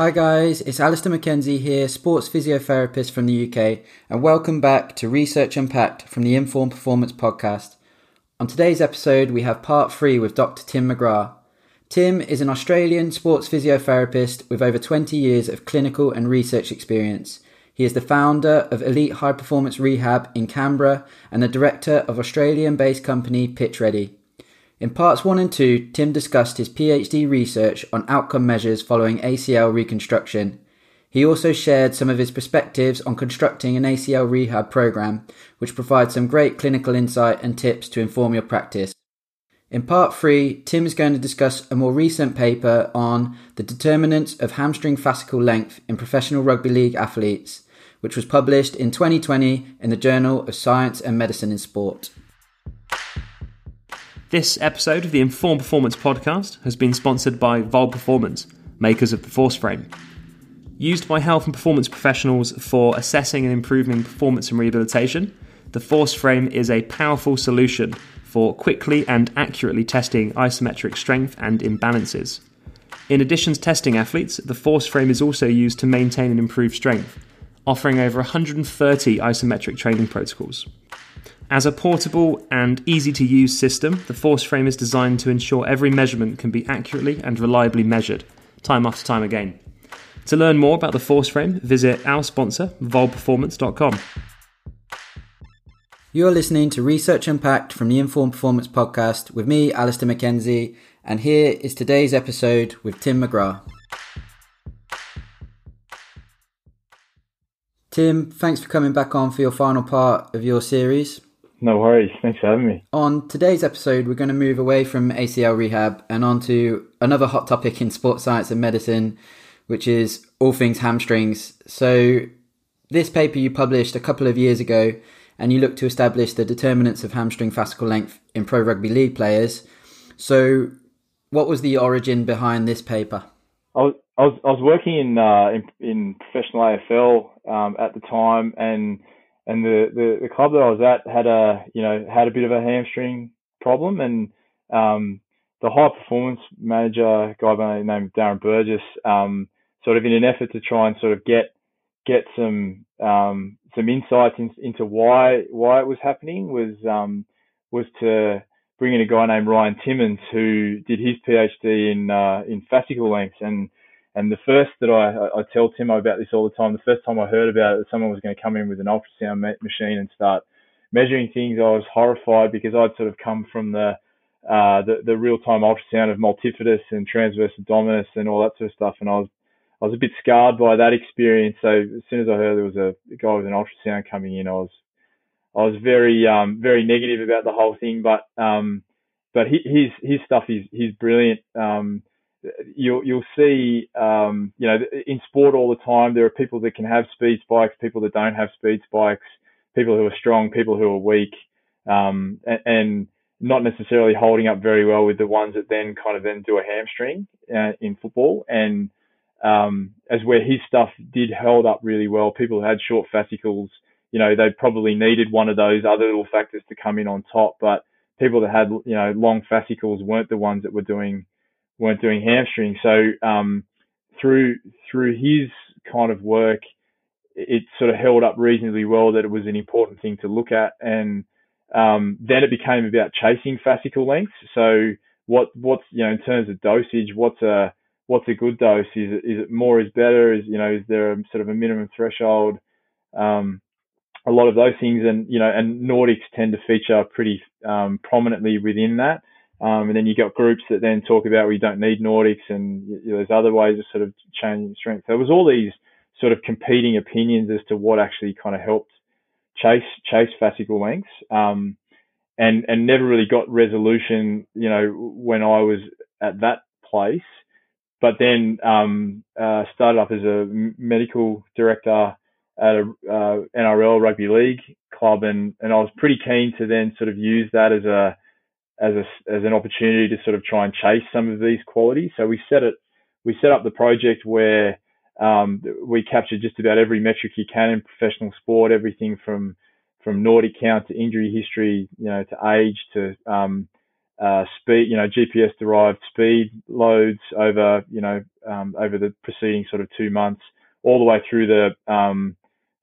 Hi guys, it's Alistair McKenzie here, sports physiotherapist from the UK, and welcome back to Research Unpacked from the Inform Performance podcast. On today's episode, we have part three with Dr. Tim McGrath. Tim is an Australian sports physiotherapist with over 20 years of clinical and research experience. He is the founder of Elite High Performance Rehab in Canberra and the director of Australian based company Pitch Ready. In parts 1 and 2, Tim discussed his PhD research on outcome measures following ACL reconstruction. He also shared some of his perspectives on constructing an ACL rehab program, which provides some great clinical insight and tips to inform your practice. In part three, Tim is going to discuss a more recent paper on the determinants of hamstring fascicle length in professional rugby league athletes, which was published in 2020 in the Journal of Science and Medicine in Sport. This episode of the Inform Performance podcast has been sponsored by VALD Performance, makers of the Force Frame. Used by health and performance professionals for assessing and improving performance and rehabilitation, the Force Frame is a powerful solution for quickly and accurately testing isometric strength and imbalances. In addition to testing athletes, the force frame is also used to maintain and improve strength, offering over 130 isometric training protocols. As a portable and easy to use system, the force frame is designed to ensure every measurement can be accurately and reliably measured, time after time again. To learn more about the force frame, visit our sponsor, valdperformance.com. You're listening to Research Unpacked from the Inform Performance Podcast with me, Alistair McKenzie, and here is today's episode with Tim McGrath. Tim, thanks for coming back on for your final part of your series. No worries. Thanks for having me. On today's episode, we're going to move away from ACL rehab and onto another hot topic in sports science and medicine, which is all things hamstrings. So, this paper you published a couple of years ago and you looked to establish the determinants of hamstring fascicle length in pro rugby league players. So, what was the origin behind this paper? I was I was, I was working in, uh, in, in professional AFL um, at the time, and and the, the, the club that I was at had a you know had a bit of a hamstring problem, and um, the high performance manager guy by the name of Darren Burgess, um, sort of in an effort to try and sort of get get some um, some insights in, into why why it was happening was um, was to bring in a guy named Ryan Timmins who did his PhD in uh, in fascicle lengths and and the first that I, I tell Timo about this all the time. The first time I heard about it, that someone was going to come in with an ultrasound machine and start measuring things. I was horrified because I'd sort of come from the uh, the, the real time ultrasound of multifidus and transverse abdominis and all that sort of stuff, and I was I was a bit scarred by that experience. So as soon as I heard there was a guy with an ultrasound coming in, I was I was very um, very negative about the whole thing. But um, but his his stuff is he's brilliant. Um, you'll you'll see um, you know in sport all the time there are people that can have speed spikes, people that don't have speed spikes, people who are strong, people who are weak, um, and, and not necessarily holding up very well with the ones that then kind of then do a hamstring uh, in football and um, as where his stuff did held up really well. People who had short fascicles, you know, they probably needed one of those other little factors to come in on top. But people that had, you know, long fascicles weren't the ones that were doing weren't doing hamstring. So um, through through his kind of work, it sort of held up reasonably well that it was an important thing to look at. And um, then it became about chasing fascicle lengths. So what what's you know in terms of dosage, what's a what's a good dose? Is it, is it more is better? Is you know is there a sort of a minimum threshold? Um, a lot of those things, and you know, and Nordics tend to feature pretty um, prominently within that. Um, and then you've got groups that then talk about we don't need Nordics, and you know, there's other ways of sort of changing strength. It was all these sort of competing opinions as to what actually kind of helped chase chase fascicle lengths, um, and and never really got resolution. You know, when I was at that place, but then um, uh, started up as a medical director at a uh, NRL rugby league club, and and I was pretty keen to then sort of use that as a as a as an opportunity to sort of try and chase some of these qualities. So we set it we set up the project where um, we captured just about every metric you can in professional sport, everything from from Nordic count to injury history, you know, to age to um, uh, speed, you know, GPS derived speed loads over, you know, um, over the preceding sort of two months, all the way through the um,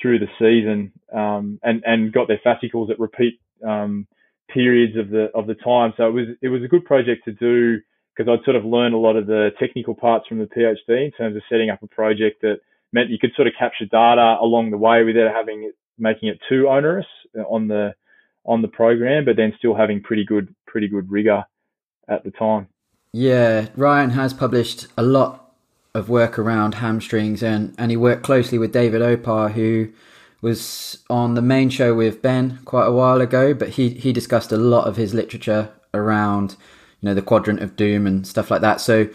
through the season, um, and and got their fascicles at repeat um, periods of the of the time. So it was it was a good project to do because I'd sort of learned a lot of the technical parts from the PhD in terms of setting up a project that meant you could sort of capture data along the way without having it making it too onerous uh, on the on the program, but then still having pretty good pretty good rigor at the time. Yeah, Ryan has published a lot of work around hamstrings, and and he worked closely with David Opar, who was on the main show with Ben quite a while ago, but he he discussed a lot of his literature around you know the quadrant of doom and stuff like that. So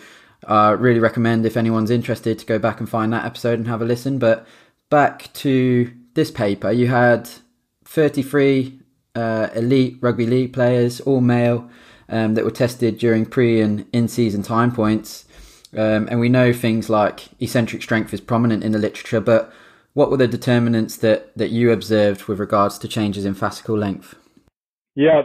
I uh, really recommend if anyone's interested to go back and find that episode and have a listen. But back to this paper, you had 33 uh, elite rugby league players, all male, um, that were tested during pre and in season time points. Um, and we know things like eccentric strength is prominent in the literature, but what were the determinants that, that you observed with regards to changes in fascicle length? Yeah,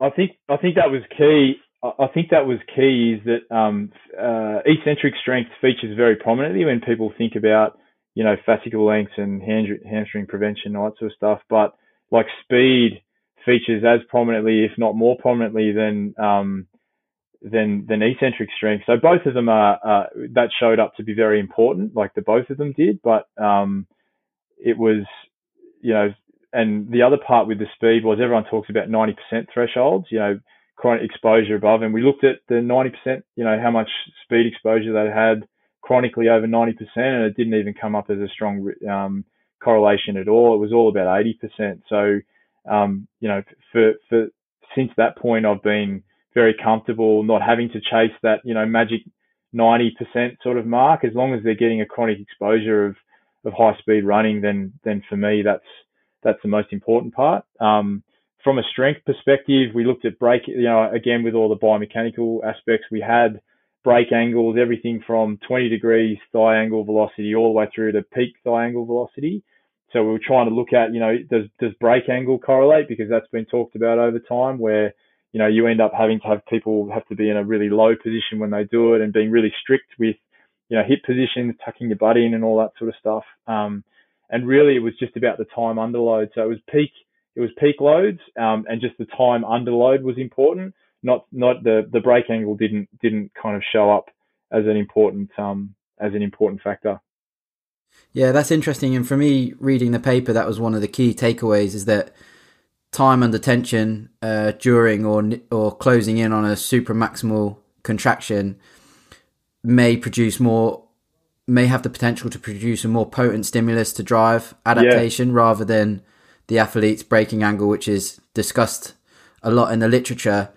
I think I think that was key. I think that was key is that um, uh, eccentric strength features very prominently when people think about you know fascicle lengths and hamstring prevention and all that sort of stuff. But like speed features as prominently, if not more prominently, than um, than than eccentric strength. So both of them are uh, that showed up to be very important, like the both of them did. But um, it was you know, and the other part with the speed was everyone talks about 90% thresholds. You know chronic exposure above. And we looked at the 90%, you know, how much speed exposure they had chronically over 90%, and it didn't even come up as a strong um, correlation at all. It was all about 80%. So, um, you know, for, for since that point, I've been very comfortable not having to chase that, you know, magic 90% sort of mark. As long as they're getting a chronic exposure of, of high speed running, then, then for me, that's, that's the most important part. Um, from a strength perspective, we looked at break, you know, again with all the biomechanical aspects, we had break angles, everything from 20 degrees thigh angle velocity all the way through to peak thigh angle velocity. So we were trying to look at, you know, does does break angle correlate because that's been talked about over time where you know you end up having to have people have to be in a really low position when they do it and being really strict with you know hip positions, tucking your butt in and all that sort of stuff. Um, and really it was just about the time under load. So it was peak it was peak loads, um, and just the time under load was important. Not not the the break angle didn't didn't kind of show up as an important um, as an important factor. Yeah, that's interesting. And for me, reading the paper, that was one of the key takeaways: is that time under tension uh, during or or closing in on a super maximal contraction may produce more may have the potential to produce a more potent stimulus to drive adaptation yeah. rather than the athlete's breaking angle, which is discussed a lot in the literature,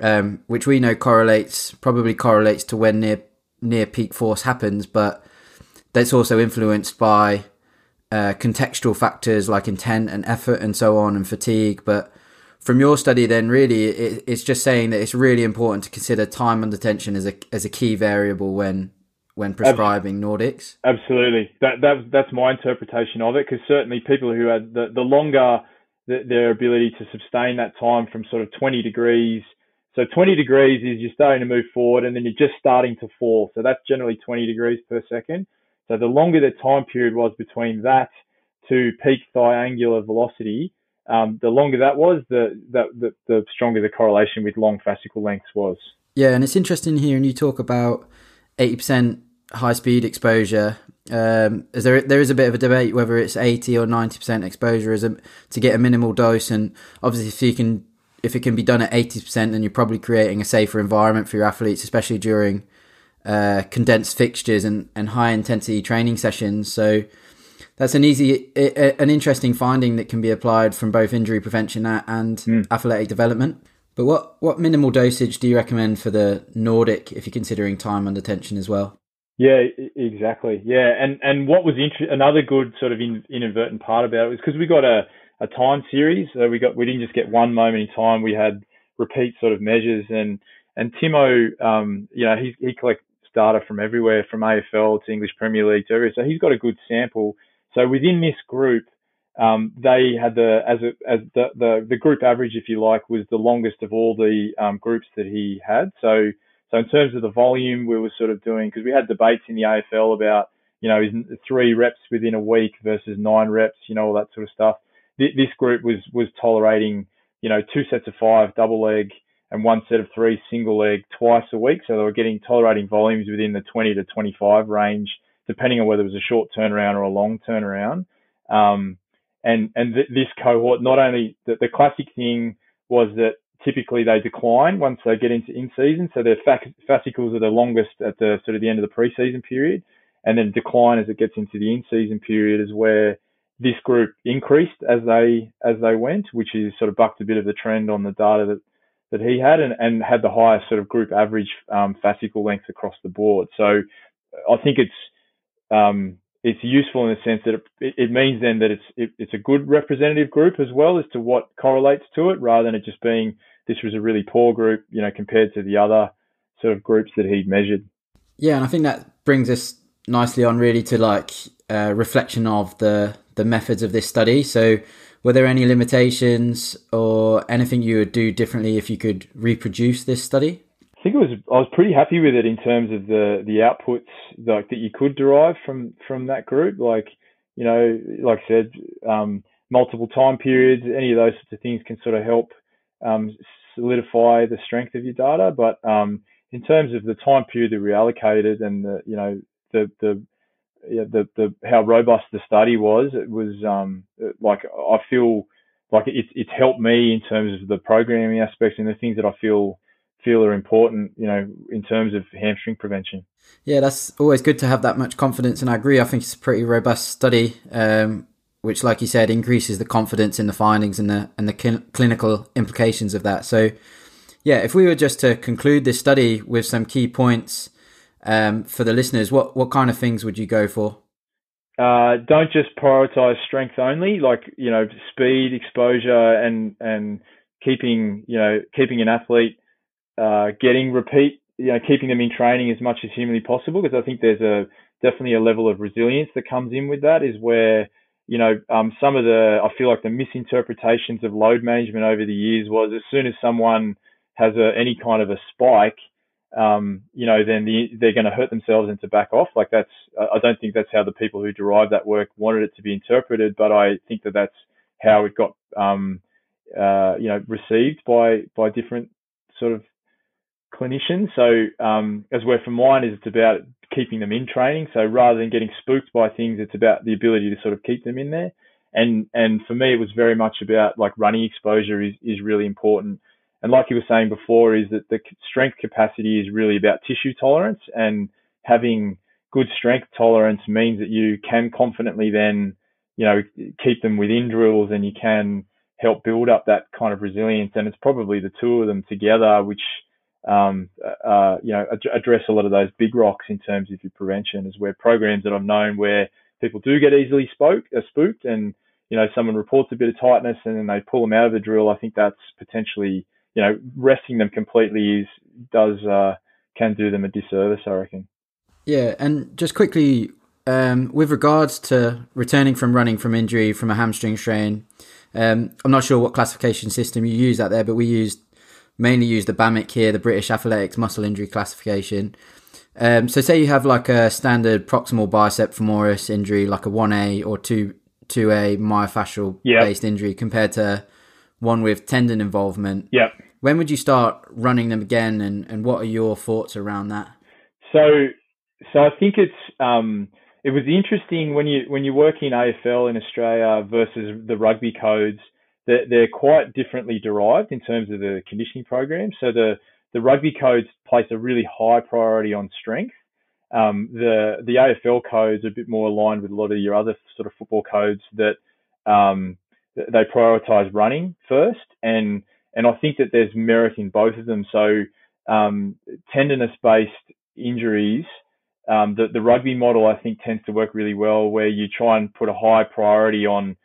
um, which we know correlates probably correlates to when near near peak force happens, but that's also influenced by uh, contextual factors like intent and effort and so on and fatigue. But from your study, then really it, it's just saying that it's really important to consider time under tension as a as a key variable when when prescribing Nordics. Absolutely, that that that's my interpretation of it. Because certainly people who had the the longer the, their ability to sustain that time from sort of 20 degrees. So 20 degrees is you're starting to move forward, and then you're just starting to fall. So that's generally 20 degrees per second. So the longer the time period was between that to peak thigh angular velocity, um, the longer that was, the, the, the stronger the correlation with long fascicle lengths was. Yeah, and it's interesting here, and you talk about 80% high speed exposure. Um, is there there is a bit of a debate whether it's 80 or 90% exposure as a, to get a minimal dose, and obviously if you can if it can be done at 80%, then you're probably creating a safer environment for your athletes, especially during uh, condensed fixtures and, and high intensity training sessions. So that's an easy, an interesting finding that can be applied from both injury prevention and mm. athletic development. But what, what minimal dosage do you recommend for the Nordic if you're considering time under tension as well? Yeah, exactly. Yeah, and and what was inter- another good sort of in, inadvertent part about it was because we got a, a time series. So we got we didn't just get one moment in time. We had repeat sort of measures, and and Timo, um, you know, he he collects data from everywhere, from AFL to English Premier League to everywhere. So he's got a good sample. So within this group, um, they had the as a, as the, the the group average, if you like, was the longest of all the um, groups that he had. So so in terms of the volume, we were sort of doing because we had debates in the AFL about you know three reps within a week versus nine reps, you know all that sort of stuff. This group was was tolerating you know two sets of five double leg and one set of three single leg twice a week, so they were getting tolerating volumes within the 20 to 25 range, depending on whether it was a short turnaround or a long turnaround. Um, and and th- this cohort, not only the, the classic thing was that typically they decline once they get into in season, so their fascicles are the longest at the sort of the end of the preseason period, and then decline as it gets into the in season period is where this group increased as they as they went, which is sort of bucked a bit of the trend on the data that that he had, and, and had the highest sort of group average um, fascicle length across the board. So I think it's um, it's useful in the sense that it, it means then that it's it, it's a good representative group as well as to what correlates to it, rather than it just being this was a really poor group, you know, compared to the other sort of groups that he'd measured. Yeah, and I think that brings us nicely on really to like uh, reflection of the the methods of this study. So, were there any limitations or anything you would do differently if you could reproduce this study? Think it was I was pretty happy with it in terms of the the outputs like that you could derive from from that group. Like you know, like I said, um, multiple time periods, any of those sorts of things can sort of help um, solidify the strength of your data. But um, in terms of the time period that we allocated and the you know the the yeah, the the how robust the study was, it was um, like I feel like it's it's helped me in terms of the programming aspects and the things that I feel feel are important, you know, in terms of hamstring prevention. Yeah, that's always good to have that much confidence, and I agree. I think it's a pretty robust study, um, which, like you said, increases the confidence in the findings and the and the cl- clinical implications of that. So, yeah, if we were just to conclude this study with some key points um, for the listeners, what what kind of things would you go for? Uh, don't just prioritize strength only, like you know, speed, exposure, and and keeping you know keeping an athlete uh, getting repeat, you know, keeping them in training as much as humanly possible because I think there's a definitely a level of resilience that comes in with that is where you know um, some of the I feel like the misinterpretations of load management over the years was as soon as someone has a, any kind of a spike, um, you know, then the, they're going to hurt themselves and to back off. Like that's I don't think that's how the people who derived that work wanted it to be interpreted, but I think that that's how it got um, uh, you know received by by different sort of clinician. So um, as where from mine is it's about keeping them in training. So rather than getting spooked by things, it's about the ability to sort of keep them in there. And and for me, it was very much about like running exposure is is really important. And like you were saying before, is that the strength capacity is really about tissue tolerance and having good strength tolerance means that you can confidently then, you know, keep them within drills and you can help build up that kind of resilience. And it's probably the two of them together, which um, uh, you know, ad- address a lot of those big rocks in terms of your prevention is where programs that I've known where people do get easily spoke, uh, spooked and, you know, someone reports a bit of tightness and then they pull them out of the drill. I think that's potentially, you know, resting them completely is, does, uh, can do them a disservice, I reckon. Yeah. And just quickly, um, with regards to returning from running from injury from a hamstring strain, um, I'm not sure what classification system you use out there, but we used mainly use the BAMIC here, the British Athletics Muscle Injury Classification. Um, so say you have like a standard proximal bicep femoris injury, like a 1A or 2, 2A myofascial yep. based injury compared to one with tendon involvement. Yep. When would you start running them again and, and what are your thoughts around that? So, so I think it's, um, it was interesting when you, when you work in AFL in Australia versus the rugby codes, they're, they're quite differently derived in terms of the conditioning program. So the, the rugby codes place a really high priority on strength. Um, the the AFL codes are a bit more aligned with a lot of your other sort of football codes that um, they prioritize running first, and and I think that there's merit in both of them. So um, tendinous based injuries, um, the the rugby model I think tends to work really well, where you try and put a high priority on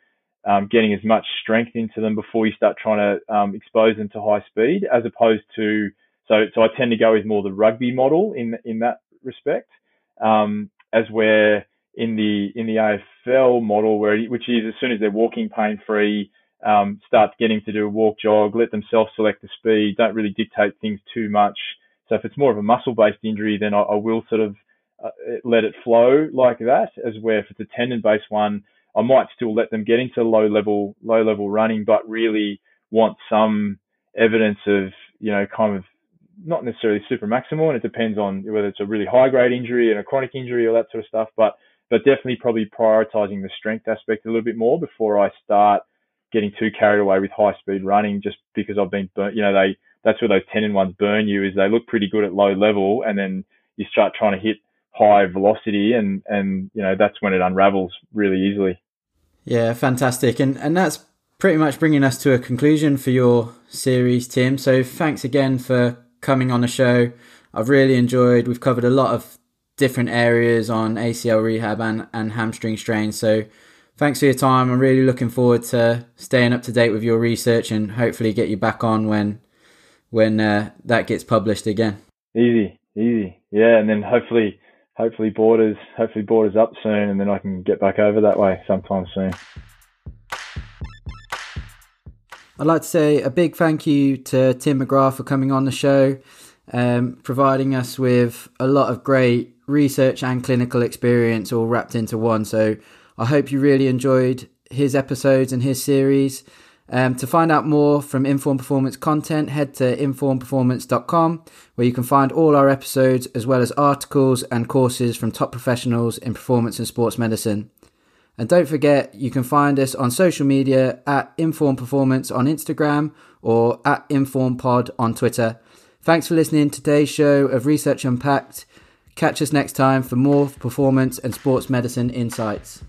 um, getting as much strength into them before you start trying to um, expose them to high speed, as opposed to so so I tend to go with more the rugby model in in that respect, um, as where in the in the AFL model, where which is as soon as they're walking pain free, um, start getting to do a walk jog, let them self select the speed, don't really dictate things too much. So if it's more of a muscle based injury, then I, I will sort of uh, let it flow like that. As where if it's a tendon based one, I might still let them get into low level low level running, but really want some evidence of you know kind of not necessarily super maximal, and it depends on whether it's a really high grade injury and a chronic injury or that sort of stuff. But but definitely probably prioritizing the strength aspect a little bit more before I start getting too carried away with high speed running just because I've been burnt. You know, they that's where those tendon ones burn you is they look pretty good at low level and then you start trying to hit high velocity and and you know that's when it unravels really easily. Yeah, fantastic. And and that's pretty much bringing us to a conclusion for your series, Tim. So thanks again for coming on the show. I've really enjoyed. We've covered a lot of different areas on ACL rehab and, and hamstring strain. So thanks for your time. I'm really looking forward to staying up to date with your research and hopefully get you back on when when uh, that gets published again. Easy, easy, yeah, and then hopefully, hopefully borders, hopefully borders up soon, and then I can get back over that way sometime soon. I'd like to say a big thank you to Tim McGrath for coming on the show, um, providing us with a lot of great research and clinical experience all wrapped into one. So I hope you really enjoyed his episodes and his series. Um, to find out more from Inform Performance content, head to informperformance.com, where you can find all our episodes as well as articles and courses from top professionals in performance and sports medicine. And don't forget, you can find us on social media at Inform Performance on Instagram or at Inform Pod on Twitter. Thanks for listening to today's show of Research Unpacked. Catch us next time for more performance and sports medicine insights.